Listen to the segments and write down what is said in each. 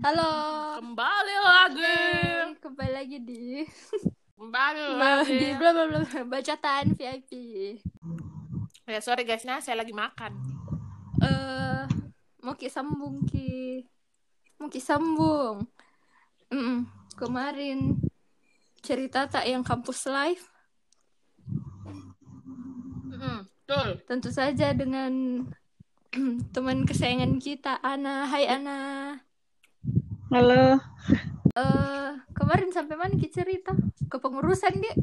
Halo. Kembali lagi. Kembali lagi di Kembali lagi. di bla bla bla bacaan VIP. Ya sorry guys, nah saya lagi makan. Eh, mau ki sambung ki, mau ki sambung. Mm-mm. Kemarin cerita tak yang kampus live, Mm, betul. tentu saja dengan teman kesayangan kita, Ana. Hai Ana. Halo. Eh, kemarin sampai mana ki cerita? Kepengurusan dia.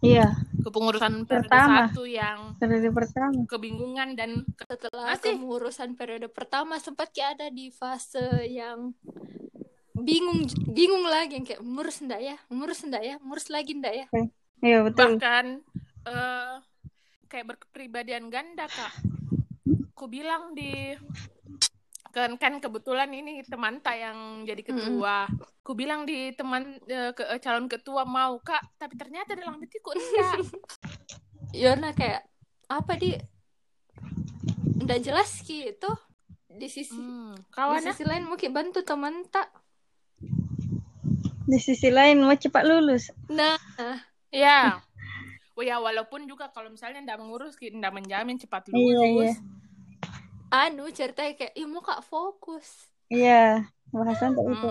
Iya, Kepengurusan periode Pertama. satu yang periode pertama. kebingungan dan Setelah Masih? kepengurusan periode pertama sempat kayak ada di fase yang bingung bingung lagi yang kayak ngurus ndak ya ngurus ndak ya ngurus lagi ndak ya Iya, betul. bahkan eh kayak berkepribadian ganda kak. Aku bilang di kan kan kebetulan ini teman tak yang jadi ketua. Aku bilang di teman eh, ke eh, calon ketua mau kak, tapi ternyata dalam hatiku enggak. Yona kayak apa di ndak jelas gitu di sisi Hmm, di kawannya sisi lain mungkin bantu teman tak Di sisi lain mau cepat lulus. nah Ya. Oh ya, walaupun juga kalau misalnya ndak mengurus, ndak menjamin cepat Iya, lulus. iya. Anu ceritanya kayak ih mau kak fokus Iya, bahasan tak itu.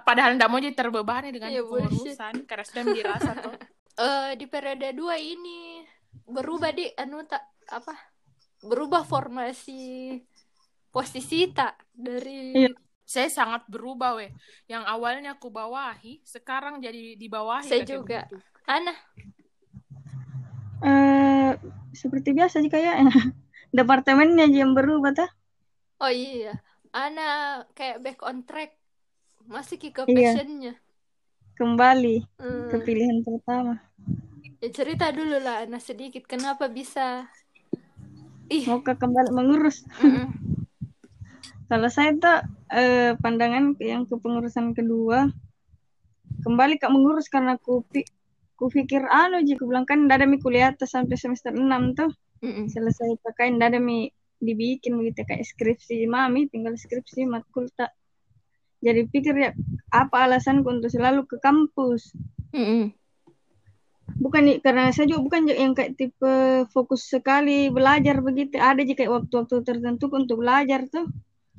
Padahal ndak mau jadi terbebani dengan bullshit. pengurusan karena sudah dirasa tuh. eh di periode 2 ini berubah di anu tak apa berubah formasi posisi tak dari Iya. Saya sangat berubah weh. Yang awalnya aku bawahi, sekarang jadi di bawahi. Saya kayak juga. begitu. Ana Eh, seperti biasa sih kayaknya. Departemennya aja yang berubah tah. oh iya Ana kayak back on track masih ke Iya. passionnya Kembali Hmm. ke pilihan pertama. ya cerita dulu lah Ana sedikit kenapa bisa ih Mau ke kembali mengurus. mm-mm. Kalau saya tuh eh, pandangan yang kepengurusan kedua kembali kak mengurus karena aku pi ku pikir anu ji ku bilang kan ada mi kuliah sampai semester 6 tuh Mm-mm. selesai pakai ndak ada mi dibikin begitu kayak skripsi mami tinggal skripsi matkul tak jadi pikir ya apa alasanku untuk selalu ke kampus Mm-mm. bukan nih karena saya juga bukan yang kayak tipe fokus sekali belajar begitu ada juga kayak waktu-waktu tertentu untuk belajar tuh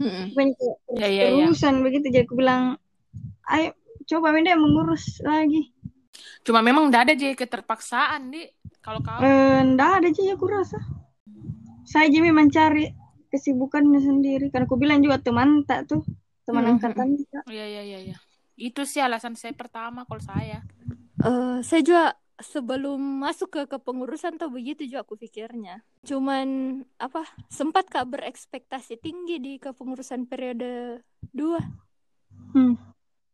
Mm-mm. bukan kayak Ya, ya, ya. terusan begitu jadi aku bilang ayo coba Menda mengurus lagi Cuma memang ndak ada jadi keterpaksaan, Di. Kalau kau eh ndak ada aja aku rasa saya jadi mencari kesibukannya sendiri karena aku bilang juga teman tak tuh teman Mhm. angkatan. Iya, iya, iya, iya. Itu sih alasan saya pertama kalau saya. Eh, saya juga sebelum masuk ke kepengurusan tuh begitu juga aku pikirnya. Cuman apa sempat kak berekspektasi tinggi di kepengurusan periode 2 Hmm.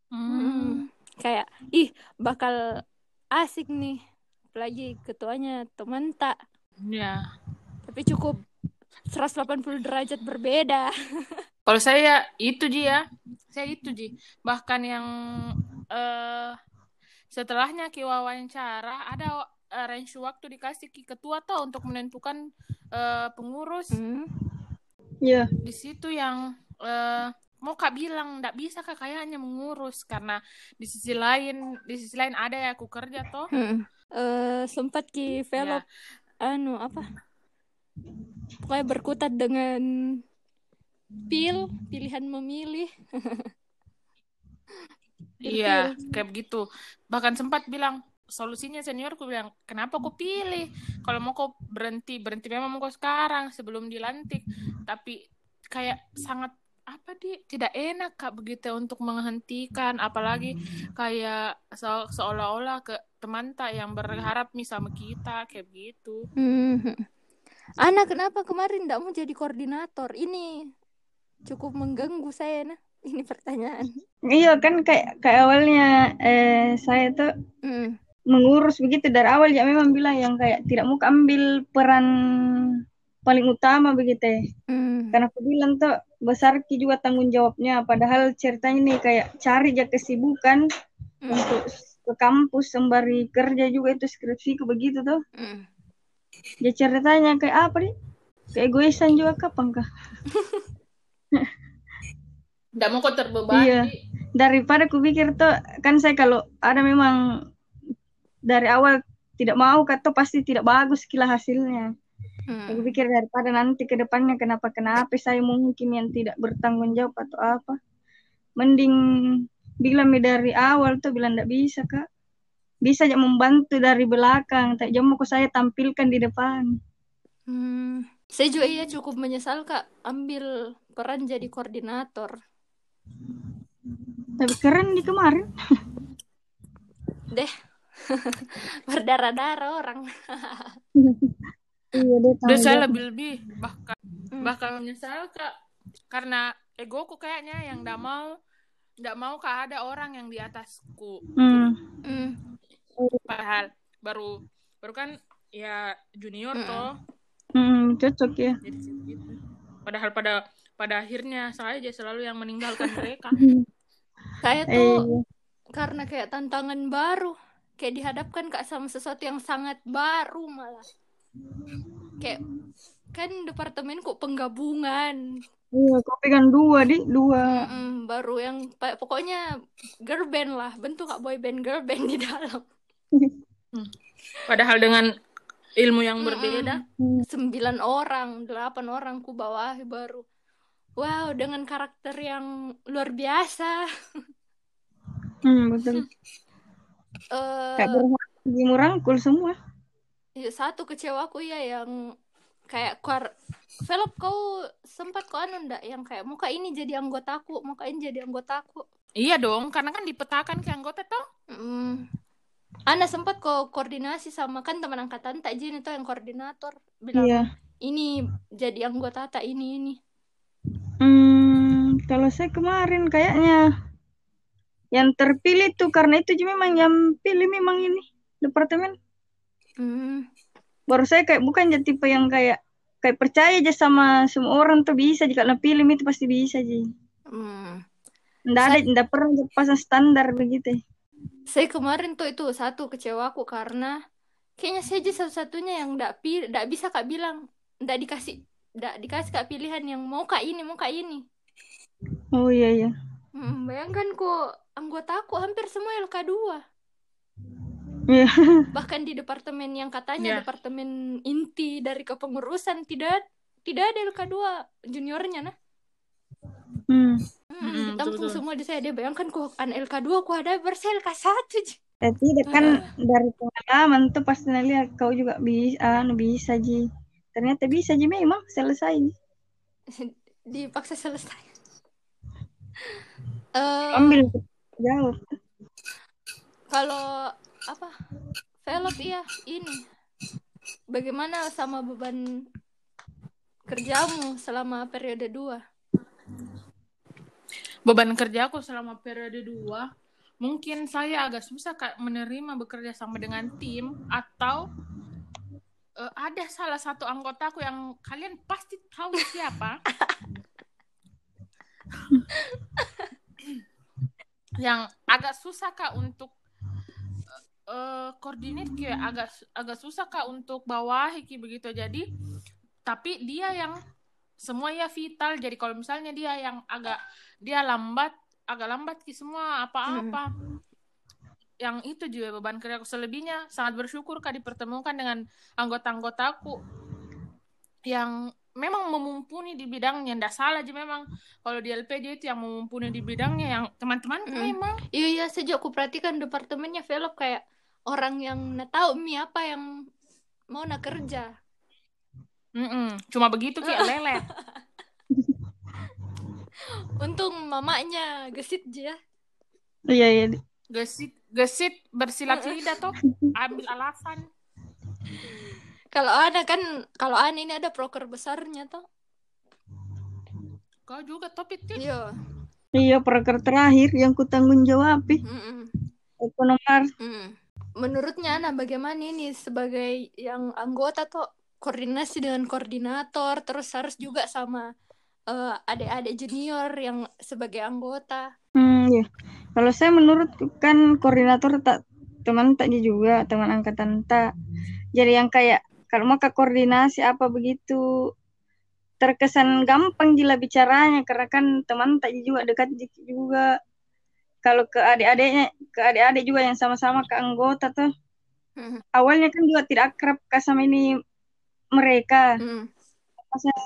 Hmm. Kayak ih bakal asik nih. Apalagi ketuanya teman tak. Ya. Tapi cukup 180 derajat berbeda. Kalau saya itu dia, saya itu ji. Bahkan yang eh setelahnya ki wawancara ada eh, range waktu dikasih ki ketua tuh untuk menentukan eh, pengurus. Hmm. ya Di situ yang eh mau kak bilang ndak bisa kak kayaknya mengurus karena di sisi lain di sisi lain ada ya aku kerja toh. Hmm. Eh, sempat ki velop Ya. anu apa pokoknya berkutat dengan pil pilihan memilih Iya, kayak begitu. Bahkan sempat bilang solusinya seniorku bilang, kenapa kau pilih? Kalau mau kau berhenti, berhenti memang mau kau sekarang sebelum dilantik. Tapi kayak sangat apa di tidak enak kak begitu untuk menghentikan apalagi kayak se- seolah-olah ke teman tak yang berharap nih sama kita kayak begitu Hmm. Ana kenapa kemarin tidak mau jadi koordinator ini cukup mengganggu saya nah ini pertanyaan iya kan kayak kayak awalnya eh saya tuh Hmm. mengurus begitu dari awal ya memang bilang yang kayak tidak mau ambil peran paling utama begitu ya. Hmm. karena aku bilang tuh besar Ki juga tanggung jawabnya padahal ceritanya nih kayak cari aja kesibukan Hmm. untuk ke kampus sembari kerja juga itu skripsi begitu tuh Hmm. dia ceritanya kayak apa nih keegoisan juga kapan kah Nggak mau kok terbebani. Iya. daripada kupikir tuh kan saya kalau ada memang dari awal tidak mau kata pasti tidak bagus kila hasilnya. Hmm. Aku pikir daripada nanti ke depannya kenapa kenapa saya mungkin yang tidak bertanggung jawab atau apa. Mending bilang dari awal tuh bilang tidak bisa kak. Bisa aja membantu dari belakang. Tak jauh mau saya tampilkan di depan. Hmm. Saya juga iya cukup menyesal kak ambil peran jadi koordinator. Tapi keren di kemarin. Deh. Berdarah-darah orang. Iya tanggung saya lebih-lebih bahkan Hmm. bahkan menyesal kak karena egoku kayaknya yang nggak mau nggak mau kak ada orang yang di atasku Hmm. Hmm. padahal baru baru kan ya junior Mm-mm. toh Hmm, cocok ya. jadi gitu padahal pada pada akhirnya saya aja selalu yang meninggalkan mereka Saya Eh, tuh karena kayak tantangan baru. Kayak dihadapkan kak sama sesuatu yang sangat baru malah. Kayak kan departemenku penggabungan. iya, kau pegang dua di dua. Mm-mm, baru yang pokoknya girl band lah. Bentuk kak boy band girl band di dalam. padahal dengan ilmu yang berbeda Hmm. Sembilan orang, delapan orang ku bawahi baru. Wow, dengan karakter yang luar biasa. Hmm, betul. Eh, Kayak berharap di merangkul semua. Ya, satu kecewaku ya yang kayak kuar Velop kau sempat kau anu ndak yang kayak muka ini jadi anggotaku, muka ini jadi anggotaku. iya dong karena kan dipetakan ke anggota toh Mm. Ana sempat kau koordinasi sama kan teman angkatan tak Jin itu yang koordinator bilang Iya. ini jadi anggota tak ini ini. Hmm, kalau saya kemarin kayaknya yang terpilih tuh karena itu memang yang pilih memang ini departemen. Hmm. Baru saya kayak bukan jadi tipe yang kayak kayak percaya aja sama semua orang tuh bisa jika kalau pilih itu pasti bisa aja. Hmm. Nggak ada, nggak pernah pasang standar begitu. Saya kemarin tuh itu satu kecewaku karena kayaknya saya aja satu-satunya yang ndak pi ndak bisa kak bilang ndak dikasih ndak dikasih kak pilihan yang mau kak ini mau kak ini. Oh iya iya. Hmm, bayangkan kok anggotaku hampir semua LK2. Iya. Bahkan di departemen yang katanya Ya. departemen inti dari kepengurusan tidak tidak ada LK2 juniornya nah. Hmm. Hmm, Mm-mm, ditampung semua di saya dia bayangkan kok an LK2 ku ada bersel LK1 Ji. Eh, tidak kan dari pengalaman tuh pasti lihat kau juga bisa, anu bisa ji. Ternyata bisa ji memang selesai. Dipaksa selesai. Eh, Ambil jawab. kalau apa? Velop iya ini. Bagaimana sama beban kerjamu selama periode 2? beban kerja aku selama periode 2 mungkin saya agak susah kak menerima bekerja sama dengan tim atau eh, ada salah satu anggotaku yang kalian pasti tahu siapa yang agak susah kak untuk eh, eh, koordinat kayak agak agak susah kak untuk bawahi ki begitu. Jadi tapi dia yang semuanya vital. Jadi kalau misalnya dia yang agak dia lambat agak lambat ki semua apa-apa. Yang itu juga beban kerja aku. Selebihnya sangat bersyukur kak dipertemukan dengan anggota-anggotaku yang memang memumpuni di bidangnya. Ndak salah aja memang. Kalau di LP dia itu yang memumpuni di bidangnya. Yang teman-temanku Mm. memang. Iya iya sejak aku perhatikan departemennya Velop kayak orang yang na tahu mi apa yang mau nak kerja. Mm-mm. cuma begitu ki lelet Untung mamanya gesit aja. Iya iya. Di. gesit gesit bersilat lidah toh ambil alasan Kalau ada kan, kalau Ana ini ada proker besarnya tuh. kau juga topik. Iya. Iya proker terakhir yang ku tanggung jawab Mm-mm. ekonomar. Mm. Menurutnya Ana bagaimana ini sebagai yang anggota tuh koordinasi dengan koordinator, terus harus juga sama eh, adik-adik junior yang sebagai anggota. Hmm, iya. Kalau saya menurut kan koordinator tak teman tak juga teman angkatan tak. Jadi yang kayak kalau mau ke koordinasi apa begitu terkesan gampang gila bicaranya karena kan teman tak juga dekat juga kalau ke adik-adiknya ke adik-adik juga yang sama-sama ke anggota tuh. Hmm. awalnya kan juga tidak akrab kak sama ini mereka. Hmm.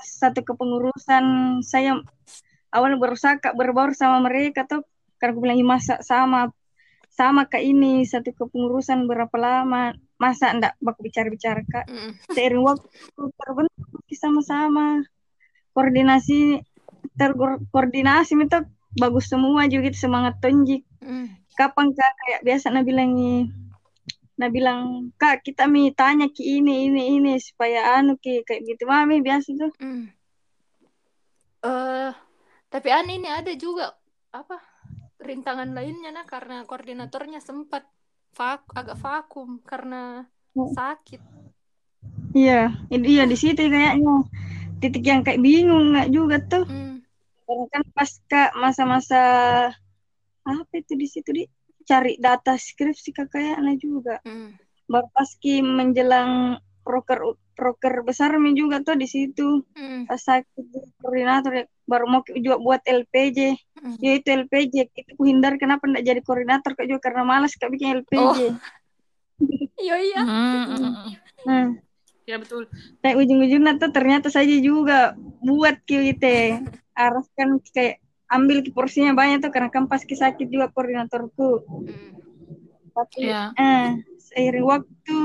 satu kepengurusan. Saya awal berusaha kak berbaur sama mereka tuh. Karena aku bilang "Ih, masa sama sama kak ini satu kepengurusan berapa lama? Masa ndak baku bicara-bicara kak? Hmm. seiring waktu terbentuk sama-sama. Koordinasi terkoordinasi itu bagus semua juga gitu, semangat tonjik Hmm. kapan kak kayak biasa nah bilang nah bilang kak kita mi tanya ki ini ini ini supaya anu ki kayak gitu mami biasa tuh Hmm. Eh, tapi an ini ada juga apa rintangan lainnya nah karena koordinatornya sempat vak agak vakum karena sakit. iya ini iya di situ kayaknya titik yang kayak bingung nggak juga tuh Hmm. Karena kan pas kak masa-masa apa itu di situ di cari data skripsi kak kayaknya juga Hmm. baru pas ki menjelang proker proker besar mi juga tuh di situ Hmm. pas sakit koordinator ya, baru mau juga buat LPJ Hmm. ya itu LPJ itu ku hindar kenapa ndak jadi koordinator kak juga karena malas kak bikin LPJ Iya iya. Hmm, hmm, hmm, hmm. nah Ya betul. kayak ujung-ujungnya tuh ternyata saja juga buat gitu arahkan kayak ambil porsinya banyak tuh karena kan pas ki sakit juga koordinatorku Hmm. tapi Ya. eh seiring waktu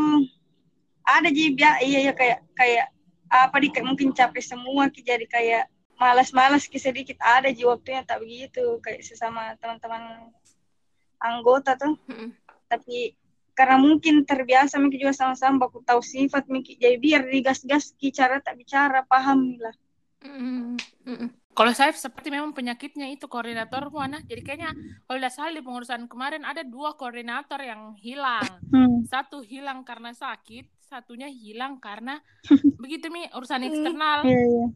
ada ji ya iya ya kayak kayak apa di kayak mungkin capek semua ki jadi kayak malas-malas ki sedikit ada ji waktunya tak begitu kayak sesama teman-teman anggota tuh Hmm. tapi karena mungkin terbiasa mungkin juga sama-sama baku tahu sifat mungkin jadi biar digas-gas ki cara tak bicara paham lah Hmm. Hmm. Kalau saya seperti memang penyakitnya itu koordinator mana. Jadi kayaknya kalau tidak salah di pengurusan kemarin ada dua koordinator yang hilang. hmm. Satu hilang karena sakit, satunya hilang karena begitu mi urusan eksternal. iya iya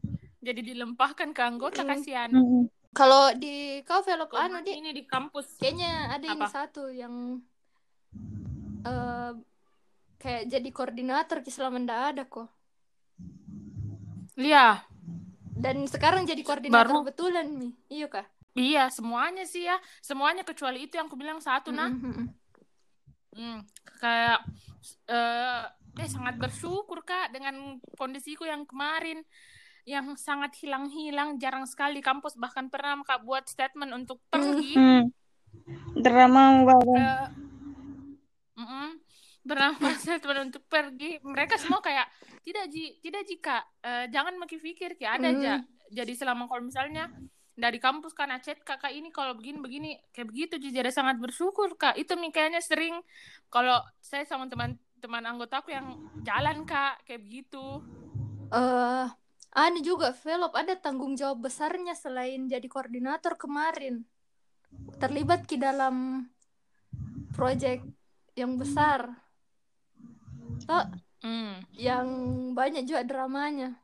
Jadi dilempahkan ke anggota kasihan. Hmm. Kalau di kau velop Kalau anu di ini di kampus. kayaknya ada ini Apa? satu yang eh kayak jadi koordinator selama ndak ada kok. Iya, Dan sekarang jadi koordinator Baru- betulan mi. Iya kah? iya semuanya sih ya. Semuanya kecuali itu yang aku bilang satu nah. Hmm, hmm, kayak eh eh sangat bersyukur kak dengan kondisiku yang kemarin yang sangat hilang-hilang jarang sekali kampus bahkan pernah kak buat statement untuk pergi Hmm. drama banget Eh, mm-mm, pernah statement untuk pergi. Mereka semua kayak tidak ji tidak jika jangan makin pikir kayak ada aja. Jadi selama kalau misalnya dari kampus kan chat kakak ini kalau begini begini kayak begitu Ji. jadi sangat bersyukur kak. Itu mi kayaknya sering. Kalau saya sama teman-teman anggotaku yang jalan kak kayak begitu. Eh ada juga velop ada tanggung jawab besarnya selain jadi koordinator kemarin. Terlibat ki dalam proyek yang besar oh Hmm. yang banyak juga dramanya.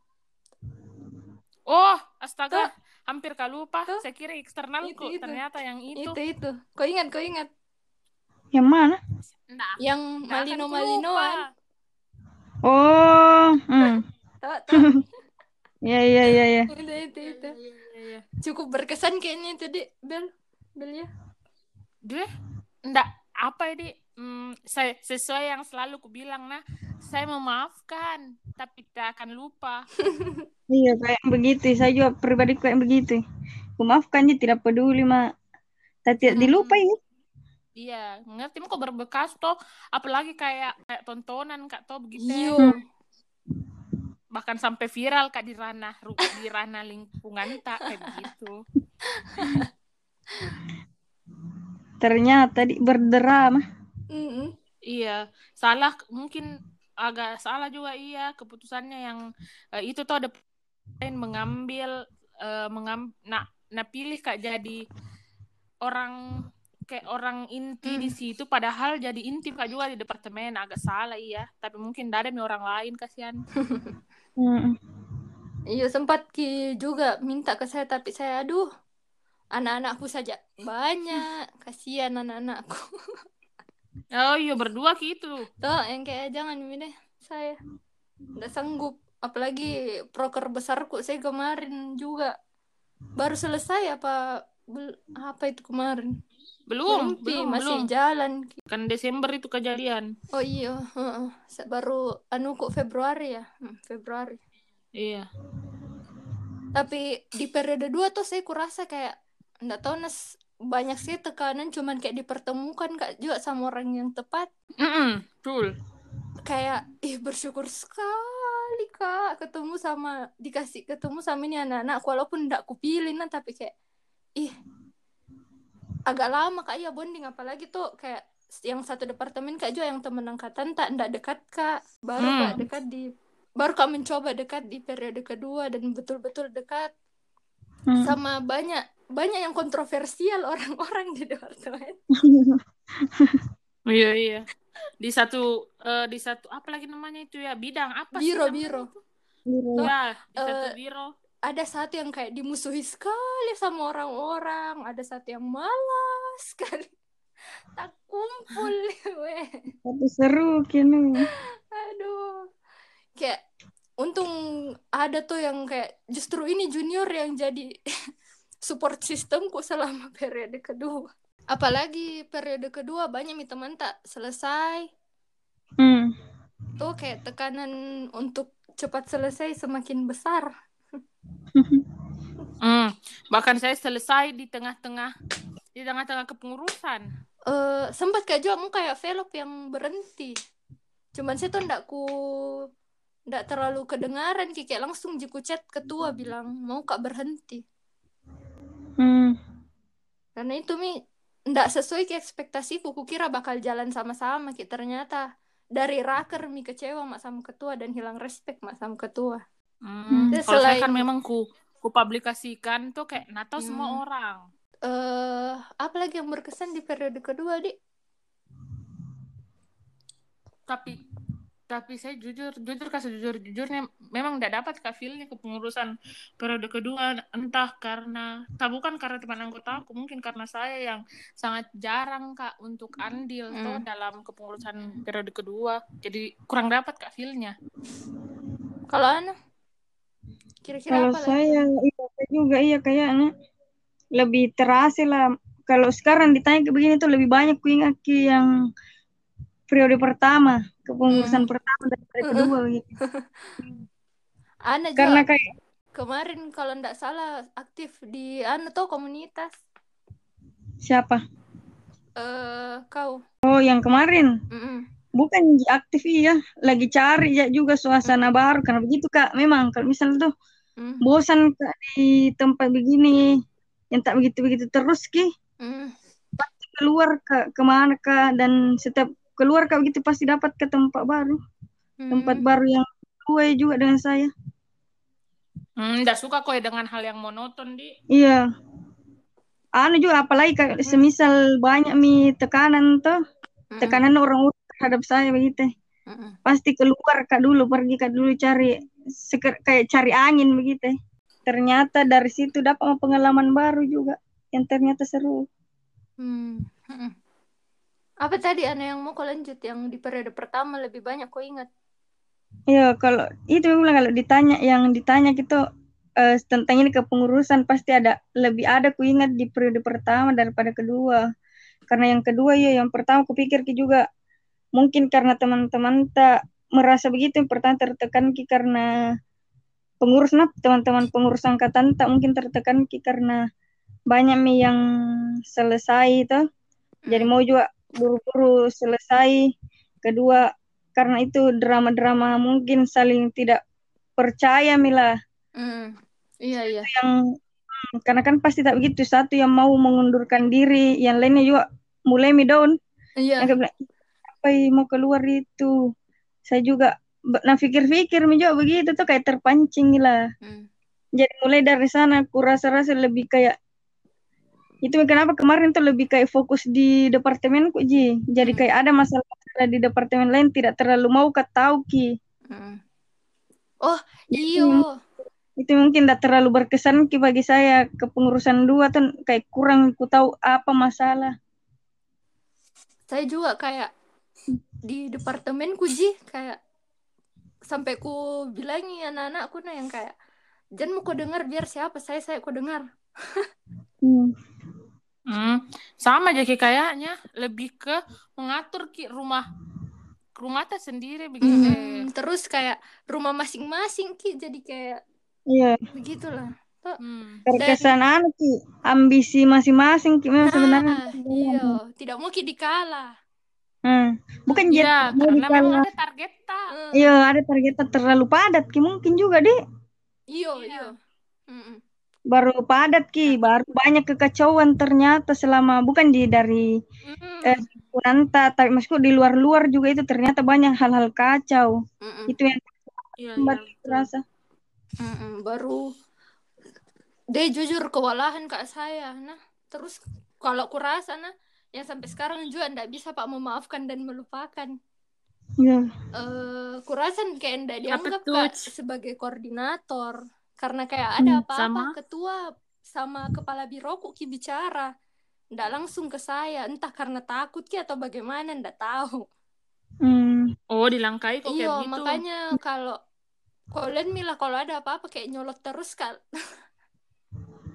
Oh astaga. Hampir kak lupa Tuh. saya kira eksternalku Itu, itu. ternyata yang itu, itu itu. Kau ingat kau ingat yang mana? Nah, yang nggak akan malino malinoan. Oh hmm. tahu tahu iya iya iya iya. Itu itu itu. Iya, iya, iya. cukup berkesan kayaknya itu di bel. Bel ya. Dia enggak apa ini hmm, saya sesuai yang selalu ku bilang nah saya memaafkan tapi tidak akan lupa Iya kayak begitu. Saya juga pribadi kayak begitu. Maafkan dia tidak peduli mak. Tapi tidak dilupai ya. iya ngerti kok berbekas toh apalagi kayak kayak tontonan kak toh begitu ya. Yo. bahkan sampai viral kak di ranah di ranah lingkungan tak kayak gitu Ternyata di berdrama. Mm-mm. iya salah mungkin agak salah juga iya keputusannya yang eh, itu tuh ada lain mengambil eh, mengam nah nah pilih kak jadi orang kayak orang inti di situ padahal jadi inti kak juga di departemen agak salah iya tapi mungkin ada nih orang lain kasihan Hmm. Iya sempat ki juga minta ke saya tapi saya aduh anak-anakku saja banyak kasihan anak-anakku oh iya berdua gitu. Tuh yang kayak jangan ini deh saya. Udah sanggup. Apalagi proker besarku saya kemarin juga. Baru selesai apa apa itu kemarin? Belum, Pi, belum, masih belum. jalan. Kan Desember itu kejadian. oh iya baru anu kok Februari ya? Hmm, Februari. Iya. tapi di periode dua tuh saya kurasa kayak nggak tahu nas banyak sih tekanan cuman kayak dipertemukan kak juga sama orang yang tepat Mm-mm, betul. kayak ih bersyukur sekali kak ketemu sama dikasih ketemu sama ini anak-anak walaupun nggak kupilih nah tapi kayak ih agak lama kak ya bonding apalagi tuh kayak yang satu departemen kak juga yang temen angkatan tak ndak dekat kak baru Hmm. kak dekat di baru kak mencoba dekat di periode kedua dan betul-betul dekat Hmm. sama banyak banyak yang kontroversial orang-orang di departemen Iya, iya. Di satu eh, di satu apa lagi namanya itu ya? Bidang apa sih Biro, namanya biro. itu? Biro. Ya, di satu Eh, biro. ada satu yang kayak dimusuhi sekali sama orang-orang ada satu yang malas sekali tak kumpul weh Tapi seru kini. aduh kayak untung ada tuh yang kayak justru ini junior yang jadi support sistemku selama periode kedua. Apalagi periode kedua banyak nih teman tak selesai. Hmm. tuh kayak tekanan untuk cepat selesai semakin besar. Hmm, bahkan saya selesai di tengah-tengah di tengah-tengah kepengurusan. eh sempat kayak juga mau kayak velop yang berhenti. Cuman saya tuh ndak ku ndak terlalu kedengaran kayak langsung jiku chat ketua bilang mau kak berhenti Hmm. karena itu mi ndak sesuai ke ekspektasiku kukira bakal jalan sama-sama Ki. ternyata dari raker mi kecewa mak sama ketua dan hilang respect mak sama ketua Hmm, Terus kalau saya selain- kan memang ku ku publikasikan tuh kayak nato semua Hmm. orang. eh apa lagi yang berkesan di periode kedua di Tapi tapi saya jujur jujur kasih jujur jujurnya memang tidak dapat kak feelnya kepengurusan periode kedua. Entah karena tak bukan karena teman anggota aku mungkin karena saya yang sangat jarang kak untuk andil Hmm. toh dalam kepengurusan periode kedua. Jadi kurang dapat kak feelnya. Kalau anu kira-kira Kalau apa saya iya saya juga iya kayaknya lebih terasa lah. Kalau sekarang ditanya kayak begini tuh lebih banyak ku ingat Ki, yang periode pertama, kepengurusan pertama daripada kedua gitu. Ana juga Karena kayak kemarin kalau ndak salah aktif di anu tuh komunitas siapa? eh kau Oh, yang kemarin Mm-mm. bukan aktif iya, lagi cari ya juga suasana baru karena begitu Kak. Memang kalau misalnya tuh Mm. bosan Kak di tempat begini yang tak begitu-begitu terus Ki, Mm. keluar ke ke mana Kak dan setiap keluar Kak begitu pasti dapat ke tempat baru. tempat Mm. baru yang sesuai juga dengan saya. hmm, nggak suka kok ya dengan hal yang monoton di Iya. Anu juga apalagi kayak semisal banyak mi tekanan tuh, Mm-mm. tekanan orang terhadap saya begitu. Mm-mm. Pasti keluar kak dulu, pergi kak dulu cari seker, kayak cari angin begitu. Ternyata dari situ dapat pengalaman baru juga yang ternyata seru. Hmm. Apa tadi Ana yang mau kau lanjut yang di periode pertama lebih banyak kau ingat? Iya, kalau itu memang kalau ditanya yang ditanya gitu eh, tentang ini kepengurusan pasti ada lebih ada ku ingat di periode pertama daripada kedua. Karena yang kedua ya yang pertama ku pikir ki juga mungkin karena teman-teman tak merasa begitu yang pertama tertekan ki karena pengurus nah teman-teman pengurus angkatan tak mungkin tertekan ki karena banyak mi yang selesai itu. Jadi mau juga buru-buru selesai. Kedua karena itu drama-drama mungkin saling tidak percaya mila Mm. Iya iya. yang hmm, karena kan pasti tak begitu satu yang mau mengundurkan diri yang lainnya juga mulai mi down Iya. yang bilang, apa yang mau keluar itu saya juga nah pikir-pikir juga begitu tuh kayak terpancing lah Mm. jadi mulai dari sana aku rasa-rasa lebih kayak itu kenapa kemarin tuh lebih kayak fokus di departemenku Ji jadi Hmm. kayak ada masalah-masalah di departemen lain tidak terlalu mau tahu ki Mm. Oh iyo. itu mungkin tidak terlalu berkesan ki bagi saya kepengurusan dua tuh kayak kurang ku tahu apa masalah Saya juga kayak di departemenku Ji kayak sampai ku bilangi anak-anakku nah yang kayak jangan mau kau dengar biar siapa saya saya kau dengar Hmm. Hmm, sama aja kayak kayaknya lebih ke mengatur ki rumah rumah teh sendiri begitu. Mm, terus kayak rumah masing-masing ki jadi kayak Iya, begitulah Tuh. Hmm. terkesan anu ki ambisi masing-masing ki memang sebenarnya. Nah, iya tidak mau ki dikalah Hmm. Bukan jadi mau karena memang dikalah. ada target tak. Eh, Iya, ada targetnya terlalu padat ki mungkin juga deh. iya Iya. Mm-mm. Baru padat ki, baru banyak kekacauan ternyata selama bukan di dari Mm-mm. eh, Kunanta, tapi maksudku di luar-luar juga itu ternyata banyak hal-hal kacau. Mm-mm. Itu yang membuat iya, betul. terasa. Mm-mm. baru dia jujur kewalahan kak saya nah terus kalau kurasa nah yang sampai sekarang juga ndak bisa pak memaafkan dan melupakan Iya. eh kurasa kayak ndak dianggap kak sebagai koordinator karena kayak ada Hmm, apa-apa sama. ketua sama kepala biroku ki bicara ndak langsung ke saya entah karena takut ki atau bagaimana ndak tahu Hmm. Oh, dilangkai kok iya kayak gitu. makanya kalau kalian milah kalau ada apa-apa kayak nyolot terus kak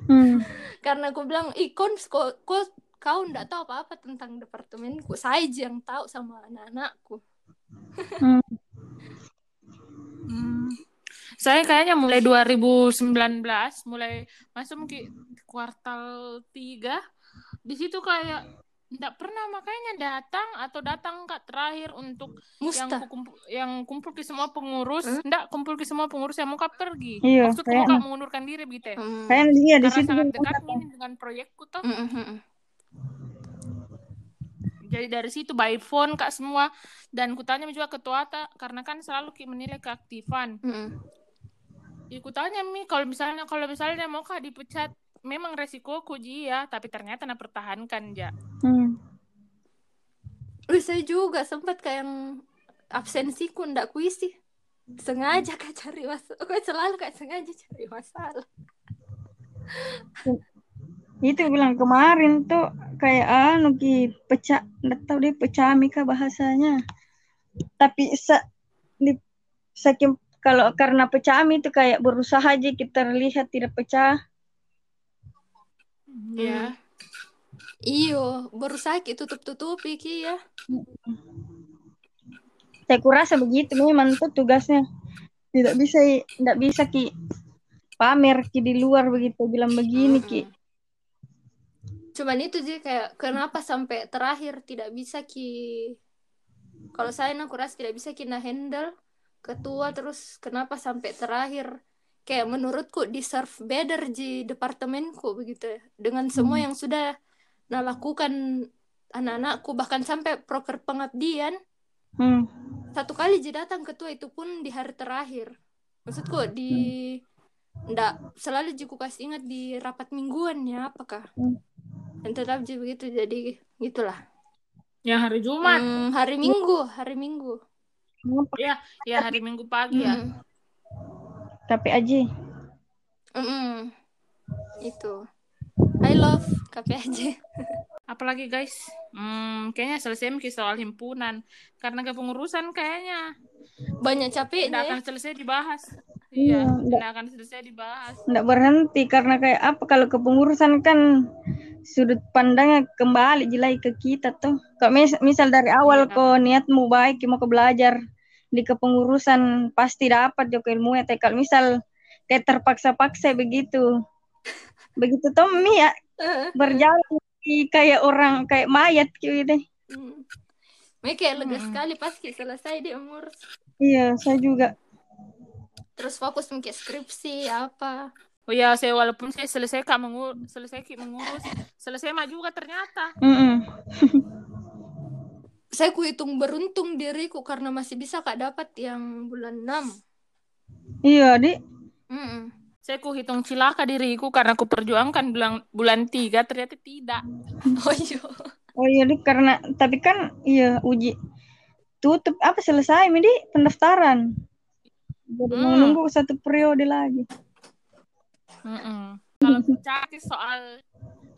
Hmm. karena aku bilang ikon kok kok kau ndak tahu apa-apa tentang departemenku saya aja yang tahu sama anak-anakku Hmm. Hmm. Saya kayaknya mulai 2019, mulai masuk ke kuartal 3, di situ kayak nggak pernah makanya datang atau datang kak terakhir untuk yang musta kumpul yang kumpul ke semua pengurus. Hmm? nggak kumpul ke semua pengurus yang mau kak pergi. Iya, maksudku kayak- mau kak mengundurkan diri gitu ya Hmm. Kayaknya iya di situ sangat dekat ini dengan proyekku tuh Mm, mm, mm. jadi dari situ by phone kak semua. Dan kutanya juga ketua ta karena kan selalu menilai keaktifan. Mm, mm. Ya, kutanya mi. Kalau misalnya kalau misalnya mau kak dipecat memang resiko ji ya. Tapi ternyata nak pertahankan ja. Hmm. Wih, saya juga sempat kayak yang absensiku ndak kuisi sengaja kak cari masalah kok selalu kayak sengaja cari masalah. Itu bilang kemarin tuh kayak anu ki pecah, nggak tahu deh pecah kah bahasanya. Tapi sa, di, saking kalau karena pecah itu kayak berusaha aja kita lihat tidak pecah. ya iyo berusaha ki tutup-tutupi ki ya Saya kurasa begitu memang tuh tugasnya. Tidak bisa tidak bisa ki pamer ki di luar begitu bilang begini ki. Cuman itu sih kayak kenapa sampai terakhir tidak bisa ki kalau saya nah kuras tidak bisa kina handle ketua terus kenapa sampai terakhir? Kayak menurutku deserve better di departemenku begitu ya. dengan semua yang sudah nah lakukan anak-anakku bahkan sampai proker pengabdian. Hmm. satu kali jadi datang ketua itu pun di hari terakhir. Maksudku di ndak selalu juga kasih ingat di rapat mingguan ya apakah? Hmm. dan tetap jadi begitu jadi gitulah. Yang hari Jumat. Hmm, hari minggu hari minggu ya ya hari Minggu pagi ya. Mm, Tapi aja. mm, itu. I love KPAJ apalagi guys? Hmm, kayaknya selesai mungkin soal himpunan. Karena kepengurusan kayaknya. Banyak tidak capeknya ya. akan selesai dibahas. Iya, iya nggak- tidak akan selesai dibahas. Nggak berhenti. Karena kayak apa? Kalau kepengurusan kan sudut pandangnya kembali jelai ke kita tuh. Kalau mis- misal dari awal Iya. kok niatmu baik mau ke belajar di kepengurusan pasti dapat jo ilmunya. Tapi kalau misal kayak terpaksa-paksa begitu, begitu tuh mi ya berjalan di kayak orang kayak mayat gitu deh. mm. Mereka kayak lega Mm-mm. sekali pasti selesai dia umur Iya, saya juga. terus fokus mungkin skripsi apa oh ya saya walaupun saya selesai kak mengur selesai ki mengurus selesai mah juga ternyata Mm-mm. saya ku hitung beruntung diriku karena masih bisa kak dapat yang bulan 6 Iya, di. Mm-mm. saya ku hitung cilaka diriku karena ku perjuangkan bulan bulan tiga ternyata tidak oh iya Oh iya, di karena tapi kan iya uji tutup apa selesai mi di pendaftaran. Jadi mau Hmm. nunggu satu periode lagi. Mm-mm. kalau bicara soal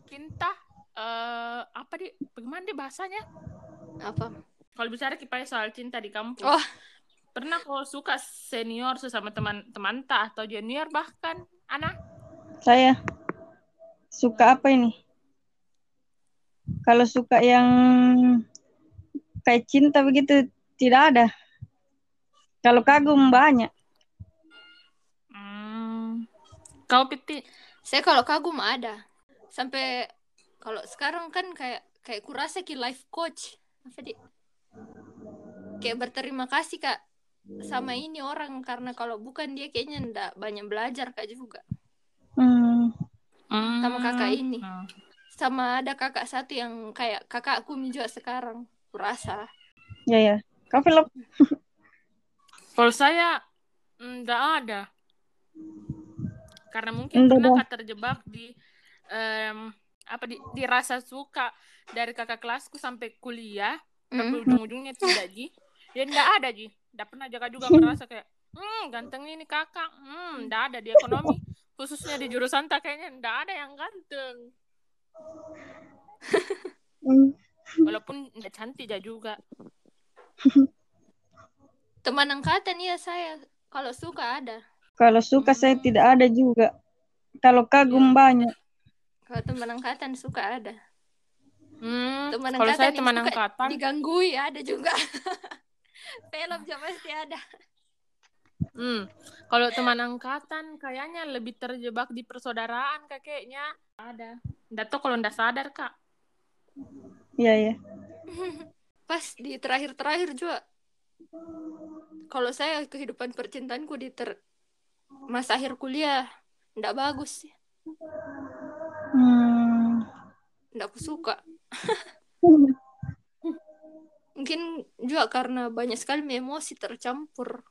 cinta eh apa di bagaimana di bahasanya apa kalau bicara kipai soal cinta di kampus Oh. pernah kau suka senior sesama teman-teman tak atau junior bahkan anak Saya suka apa ini? Kalau suka yang kayak cinta begitu tidak ada. Kalau kagum banyak. hmm. kau piti Saya kalau kagum ada. Sampai kalau sekarang kan kayak kayak kurasa ki life coach. Apa di? Kayak berterima kasih kak sama ini orang karena kalau bukan dia kayaknya ndak banyak belajar kak juga. Hmm. Sama kakak ini. Hmm. Sama ada kakak satu yang kayak kakakku juga sekarang. Kurasa. Ya ya. Kau film Kalau saya enggak ada. Karena mungkin pernah. Kak terjebak di em, apa di, di rasa suka dari kakak kelasku sampai kuliah, tapi Mm. ujung-ujungnya tidak ji. Ya enggak ada ji. Enggak pernah jaga juga merasa kayak, hmm ganteng ini kakak, hmm enggak ada di ekonomi, khususnya di jurusan tak kayaknya enggak ada yang ganteng. Hmm. Walaupun enggak cantik ya juga. Teman angkatan ya saya. Kalau suka ada. Kalau suka saya tidak ada juga. Kalau kagum Iya. banyak. Kalau teman angkatan suka ada. Hmm, Teman kalau angkatan saya teman angkatan, Diganggui ada juga. Film juga pasti ada. Hmm, kalau teman angkatan kayaknya lebih terjebak di persaudaraan kakeknya. Ada. Nggak tahu kalau nggak sadar kak. Iya ya. Pas di terakhir-terakhir juga. Kalau saya kehidupan percintaanku di ter masa akhir kuliah ndak bagus sih. Hmm. Ndak aku suka. Mungkin juga karena banyak sekali emosi tercampur.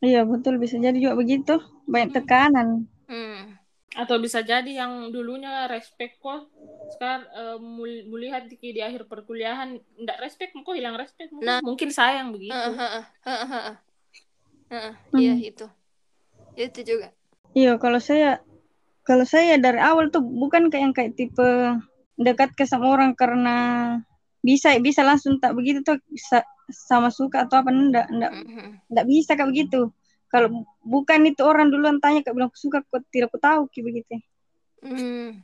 Iya betul bisa jadi juga begitu. Banyak tekanan. Hmm. Atau bisa jadi yang dulunya respect kok sekarang eh, mul- melihat di, di akhir perkuliahan nggak respect kok hilang respect Nah. mungkin sayang begitu. Heeh, heeh, heeh, heeh. Heeh, Hmm. Iya itu. Itu juga. Iya kalau saya kalau saya dari awal tuh bukan kayak yang kayak tipe dekat ke sama orang karena bisa bisa langsung tak begitu tuh sa- sama suka atau apa enggak enggak Mhm. enggak bisa kayak begitu. Kalau bukan itu orang duluan tanya kayak bilang suka kok tidak aku tahu kayak begitu. Hmm.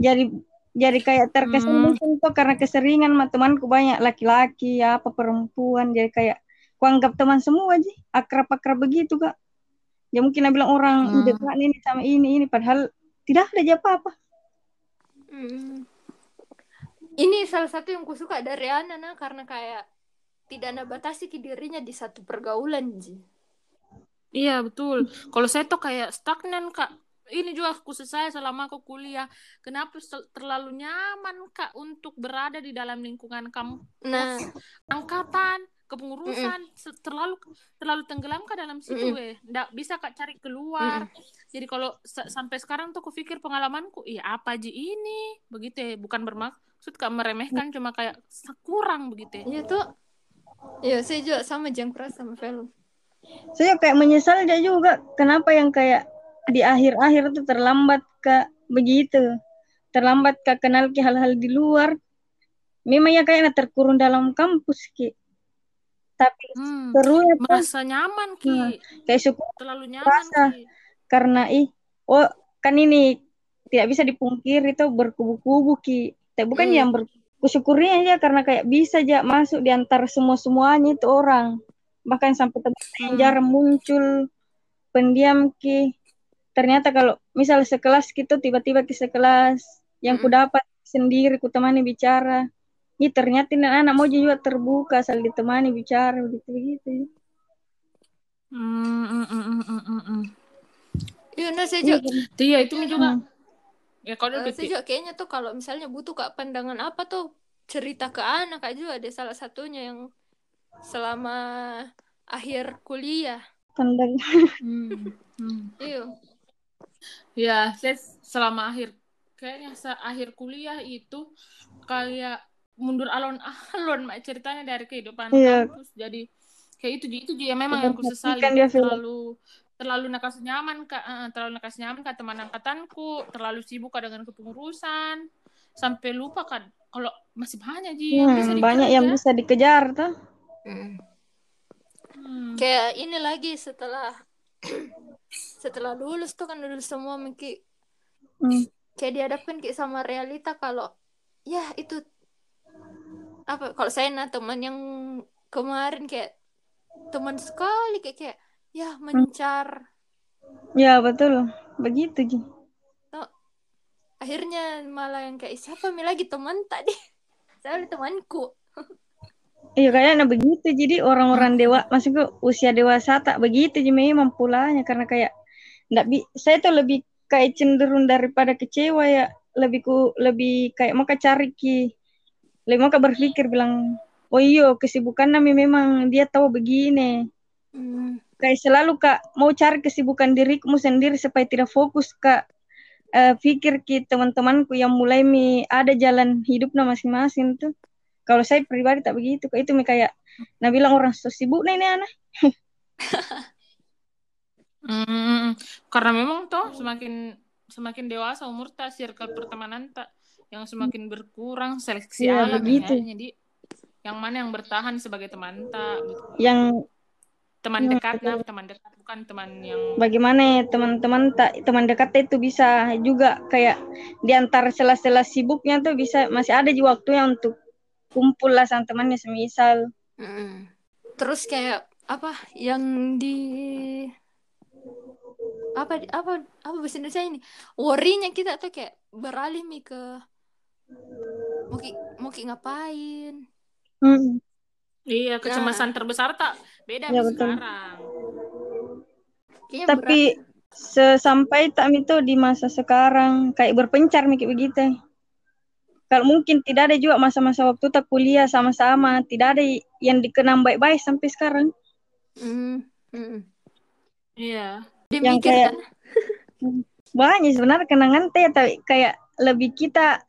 Jadi jadi kayak terkesan Hmm. mungkin tuh karena keseringan sama temanku banyak laki-laki apa perempuan jadi kayak ku anggap teman semua aja akrab-akrab begitu kak. Ya mungkin bilang orang Hmm. dekat ini sama ini ini padahal tidak ada apa-apa. Hmm. Ini salah satu yang kusuka dari Ana nah, karena kayak tidak ada batasi ke dirinya di satu pergaulan Ji. Iya betul. Kalau saya tuh kayak stagnan kak. Ini juga khusus saya selama aku kuliah. Kenapa terlalu nyaman kak untuk berada di dalam lingkungan kamu Nah, angkatan kepengurusan se- terlalu terlalu tenggelam kak dalam situ Mm-mm. eh nggak bisa kak cari keluar jadi kalau sa- sampai sekarang tuh aku pikir pengalamanku iya apa aja ini begitu ya bukan bermaksud kak meremehkan cuma kayak kurang begitu ya iya tuh. Iya, saya juga sama jangkras sama film. Saya kayak menyesal aja juga kenapa yang kayak di akhir-akhir tuh terlambat kak begitu. Terlambat kak kenal ke hal-hal di luar. Memang ya kayaknya terkurung dalam kampus ki. Tapi hmm, seru ya merasa nyaman ki kayak syukur terlalu nyaman Merasa. ki karena ih oh kan ini tidak bisa dipungkiri itu berkubu-kubu ki. Tapi bukan Hmm. yang bersyukurnya aja karena kayak bisa aja masuk di antara semua-semuanya itu orang. Bahkan sampai teman yang Hmm. jarang muncul pendiam ki. Ternyata kalau misal sekelas gitu tiba-tiba ke sekelas yang ku Hmm. dapat sendiri ku temani bicara. Ini ternyata ini anak mau juga terbuka asal ditemani bicara begitu begitu. Hmm, hmm, hmm, hmm, hmm, hmm, hmm. Iya, nah saya juga, iya itu juga Hmm. ya kalau eh, saya juga kayaknya tuh kalau misalnya butuh kak pandangan apa tuh cerita ke anak kak juga ada salah satunya yang selama akhir kuliah. Pandang. Hmm, hmm. Iya. Ya, saya selama akhir kayaknya se akhir kuliah itu kayak mundur alon-alon mak ceritanya dari kehidupan Iya. kampus. Jadi kayak itu itu dia memang yang aku sesali Memperhatikan dia film. terlalu terlalu nakas nyaman kak eh, terlalu nakas nyaman kak teman angkatanku terlalu sibuk Kak, dengan kepengurusan sampai lupa kan kalau masih banyak ji yang bisa Hmm, banyak yang bisa dikejar tuh. Hmm. Hmm. kayak ini lagi setelah setelah lulus tuh kan lulus semua Miki Hmm. kayak dihadapkan kayak sama realita kalau ya itu apa kalau saya nah teman yang kemarin kayak teman sekali kayak kayak ya mencar. Ya betul, begitu Ji. akhirnya malah yang kayak siapa mi? lagi teman tadi. Saya temanku. Iya kayaknya begitu. Jadi orang-orang dewa, maksudku usia dewasa tak begitu jadi memang pulanya karena kayak ndak bi saya tuh lebih kayak cenderung daripada kecewa ya. Lebih ku lebih kayak mau cari ki mau berpikir bilang oh iyo kesibukan nami memang dia tahu begini. Hmm. kayak selalu kak mau cari kesibukan diriku sendiri supaya tidak fokus kak. Eh, pikir ki teman-temanku yang mulai mi ada jalan hidupnya masing-masing tuh kalau saya pribadi tak begitu kak. Itu mi kayak nah bilang orang so sibuk nih ini anak Hmm, karena memang toh semakin semakin dewasa umur tak circle pertemanan tak yang semakin berkurang seleksi Iya, alam begitu. ya. Jadi yang mana yang bertahan sebagai teman tak gitu. yang teman Iya, dekat nah teman dekat bukan teman yang bagaimana ya teman-teman tak teman dekat itu bisa juga kayak di antara sela-sela sibuknya tuh bisa masih ada juga waktunya untuk kumpul lah sama temannya semisal Mm. Terus kayak apa yang di apa apa apa bahasa Indonesia ini worrynya kita tuh kayak beralih mi ke mau ki mau ki ngapain Hmm. iya kecemasan terbesar tak beda sama betul. sekarang Kayaknya tapi sesampai tak itu di masa sekarang kayak berpencar mikir begitu kalau mungkin tidak ada juga masa-masa waktu tak kuliah sama-sama tidak ada yang dikenang baik-baik sampai sekarang berat. Mm, mm. iya Yang kayak- banyak sebenarnya kenangan teh tapi kayak lebih kita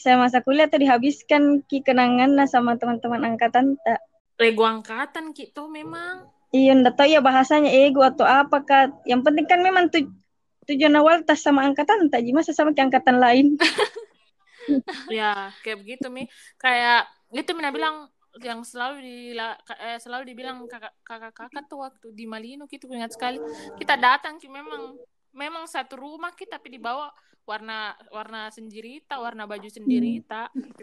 saya masa kuliah tuh dihabiskan ki kenangan sama teman-teman angkatan tak ego angkatan gitu memang. Iya ndak tahu ya bahasanya ego atau apa kak. Yang penting kan memang tu, tujuan awal tas sama angkatan tak jadi masa sama ke angkatan lain? Ya kayak begitu mi. Kayak itu mina bilang yang selalu di eh, selalu dibilang kakak kakak kakak tuh waktu di Malino gitu ingat sekali. Kita datang ki memang memang satu rumah kita tapi dibawa warna warna senjirita warna baju gitu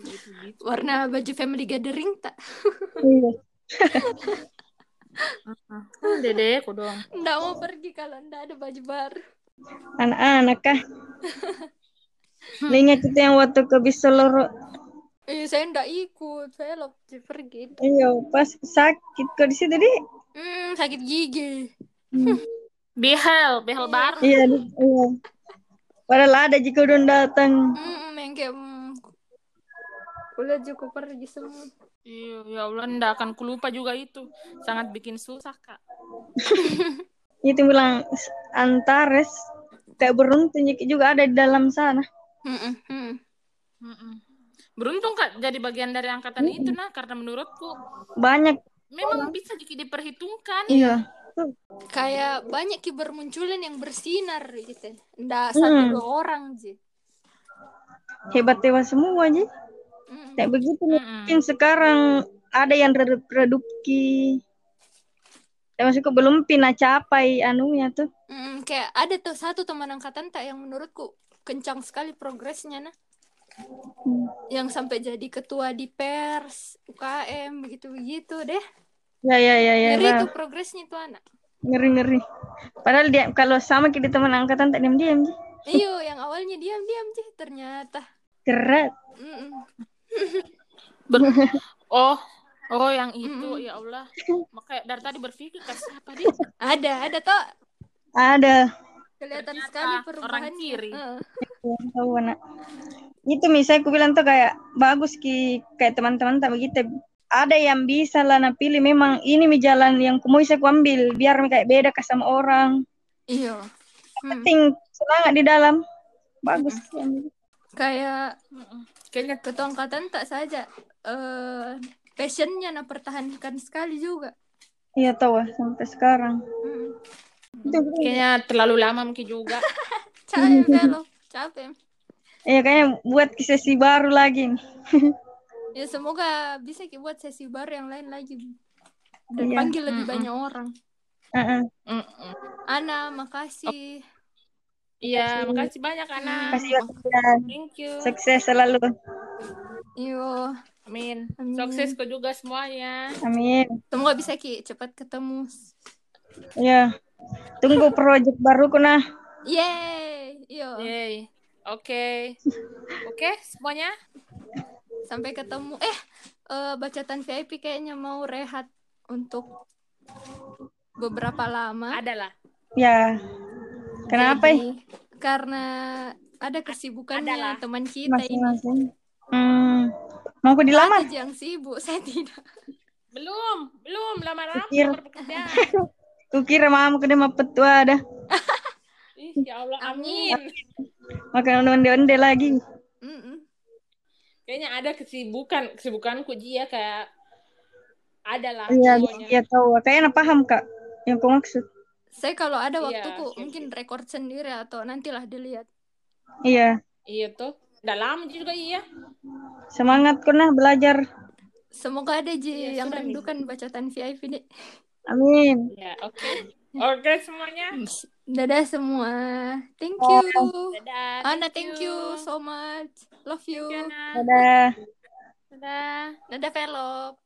gitu, gitu. warna baju family gathering tak. Iya. Dede aku dong ndak mau pergi kalau ndak ada baju baru. Anak-anak kah Ingat kita yang waktu ke Bisoloro eh saya ndak ikut. Saya loh pergi iya pas sakit kok di situ deh hmm, sakit gigi. Behel behel baru iya di- iya padahal ada jika udah datang. Hmm, yang kayak hmm, kuliah cukup pergi semua. Iya ya Allah ndak akan kulupa juga itu. Sangat bikin susah kak. Itu bilang Antares. Kayak beruntung juga ada di dalam sana. Mm-mm, mm. Mm-mm. beruntung kak jadi bagian dari angkatan itu nah karena menurutku. Banyak. Memang bisa jadi diperhitungkan. Iya kayak banyak ki bermunculan yang bersinar gitu ndak satu Hmm. dua orang sih hebat hebat semua aja Mm. kayak begitu Mm-mm. mungkin sekarang ada yang redup redupki ya maksudku belum pina capai anunya tuh Mm, kayak ada tuh satu teman angkatan tak yang menurutku kencang sekali progresnya nah Hmm. yang sampai jadi ketua di pers UKM begitu begitu deh ya ya ya ya ngeri tuh progresnya tuh anak. Ngeri ngeri. Padahal dia kalau sama kita teman angkatan tak diam diam sih iyo yang awalnya diam diam sih ternyata. Keren Mm-mm. Ber- oh oh yang itu Mm-mm. ya Allah. Makanya dari tadi berpikir ke siapa dia? Ada ada tuh ada. Kelihatan Ternyata sekali orang perubahannya. kiri. Heeh. Yang tahu anak. Itu misalnya aku bilang tuh kayak bagus ki kayak teman-teman tak begitu ada yang bisa lah nah pilih. Memang ini mi jalan yang ku mau saya ku ambil. Biar mi kayak beda ke sama orang. Iyo Hmm. penting. Semangat di dalam. Bagus. Yang- kayak kayaknya ketua angkatan tak saja eh passionnya nah pertahankan sekali juga. Iya tahu ah, sampai sekarang. Mm. itu kayaknya terlalu lama mungkin juga. Capek velo capek. Ya kayaknya buat sesi baru lagi nih. ya semoga bisa ki buat sesi baru yang lain lagi dan Iya. panggil lebih Mm-mm. banyak orang. Ana, makasih. Iya, makasih banyak Ana. Kasih ya kalian. Thank you. Sukses selalu. Yo, Amin. Amin. Sukses kau juga semuanya. Amin. semoga bisa Ki cepat ketemu. Ya. Tunggu proyek baru kuna. Yeay, yo. Yeay. Oke. Oke, semuanya. Sampai ketemu. Eh, eh, bacaan VIP kayaknya mau rehat untuk beberapa lama. Adalah. Ya. Kenapa? Jadi, karena ada kesibukannya Adalah. teman kita ini. Masing-masing. Hmm. Mau aku dilamar? Ada yang sibuk, saya tidak. Belum, belum lama-lama Pikir. bekerja. Kukira mama kena mau petua dah. Ih, ya Allah, amin. Makan onde-onde lagi. Mm-mm. Kayaknya ada kesibukan, kesibukanku Jia kayak ada lah Iya, iya tahu. Kayaknya paham kak. Yang kau maksud. Saya kalau ada Iya, waktuku siap, mungkin record sendiri atau nantilah dilihat. Iya. Iya tuh. Udah lama juga iya. Semangat kuna belajar. Semoga ada Ji Iya, yang rindukan bacaan VIP deh. Amin. Ya, oke. Oke semuanya. Dadah semua. Thank Oh. you. Dadah. Ana, thank you so much. Love you. You. Dadah. Dadah. Dadah, Velop.